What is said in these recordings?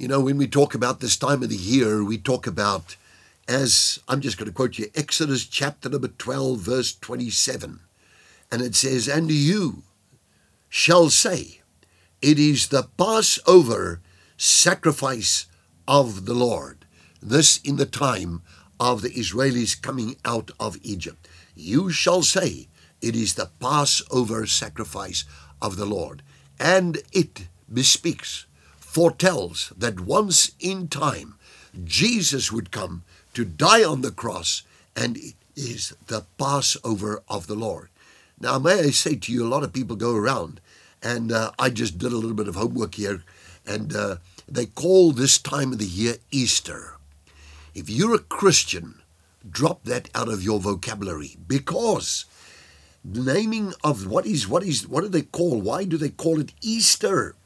You know, when we talk about this time of the year, we talk about, as I'm just going to quote you, Exodus chapter number 12, verse 27. And it says, And you shall say, It is the Passover sacrifice of the Lord. This in the time of the Israelis coming out of Egypt. You shall say, It is the Passover sacrifice of the Lord. And it bespeaks, foretells that once in time Jesus would come to die on the cross, and it is the Passover of the Lord. Now, may I say to you, a lot of people go around, and uh, I just did a little bit of homework here, and uh, they call this time of the year Easter. If you're a Christian, drop that out of your vocabulary because the naming of what is what is what do they call? Why do they call it Easter?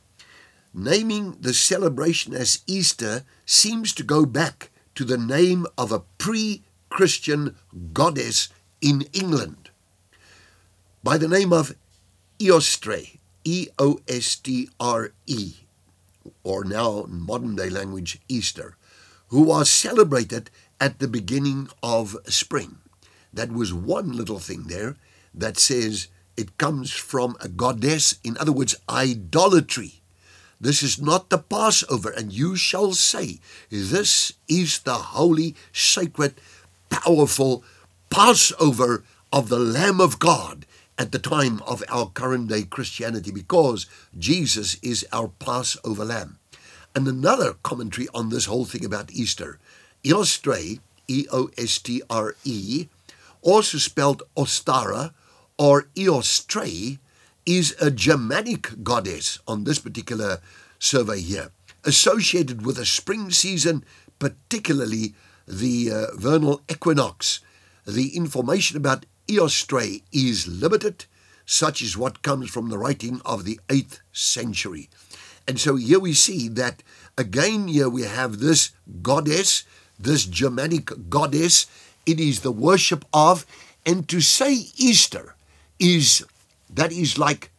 Naming the celebration as Easter seems to go back to the name of a pre-Christian goddess in England by the name of Eostre, E O S T R E, or now in modern day language Easter who was celebrated at the beginning of spring. That was one little thing there that says it comes from a goddess, in other words, idolatry. This is not the Passover, and you shall say, This is the holy, sacred, powerful Passover of the Lamb of God at the time of our current day Christianity, because Jesus is our Passover Lamb. And another commentary on this whole thing about Easter, Eostre, E O S T R E, also spelled Ostara or Eostre, is a Germanic goddess on this particular survey here, associated with the spring season, particularly the uh, vernal equinox. The information about Eostre is limited, such as what comes from the writing of the 8th century. And so here we see that again, here we have this goddess, this Germanic goddess. It is the worship of, and to say Easter is, that is like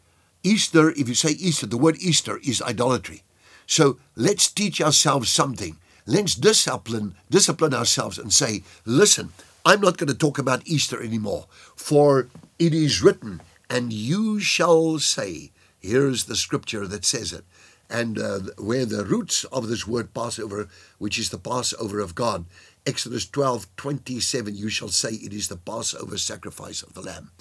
Easter, if you say Easter, the word Easter is idolatry. So let's teach ourselves something. Let's discipline, discipline ourselves and say, listen, I'm not going to talk about Easter anymore, for it is written, and you shall say, here's the scripture that says it, and uh, where the roots of this word Passover, which is the Passover of God, Exodus 12 27, you shall say it is the Passover sacrifice of the Lamb.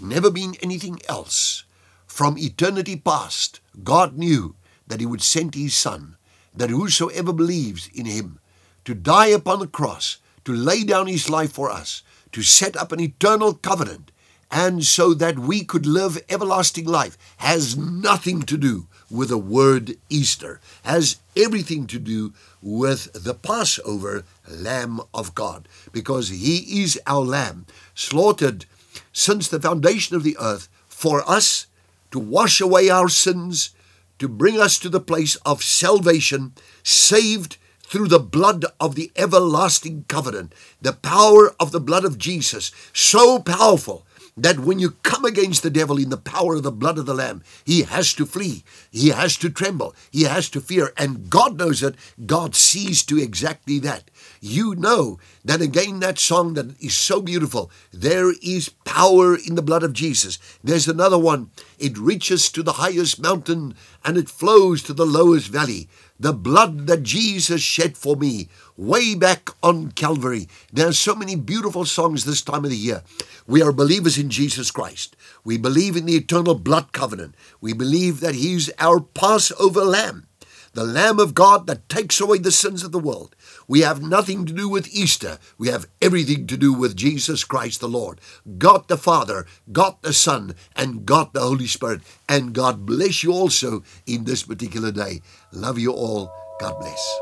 Never been anything else. From eternity past, God knew that He would send His Son, that whosoever believes in Him, to die upon the cross, to lay down His life for us, to set up an eternal covenant, and so that we could live everlasting life, has nothing to do with the word Easter, has everything to do with the Passover Lamb of God, because He is our Lamb, slaughtered since the foundation of the earth for us to wash away our sins, to bring us to the place of salvation, saved through the blood of the everlasting covenant, the power of the blood of Jesus, so powerful that when you come against the devil in the power of the blood of the Lamb, he has to flee, he has to tremble, he has to fear, and God knows it. God sees to exactly that. You know that again, that song that is so beautiful, there is power in the blood of Jesus. There's another one, it reaches to the highest mountain and it flows to the lowest valley the blood that Jesus shed for me way back on Calvary. There are so many beautiful songs this time of the year. We are believers in Jesus Christ. We believe in the eternal blood covenant. We believe that He's our Passover lamb, the Lamb of God that takes away the sins of the world. We have nothing to do with Easter. We have everything to do with Jesus Christ the Lord, God the Father, God the Son, and God the Holy Spirit. And God bless you also in this particular day. Love you all. God bless.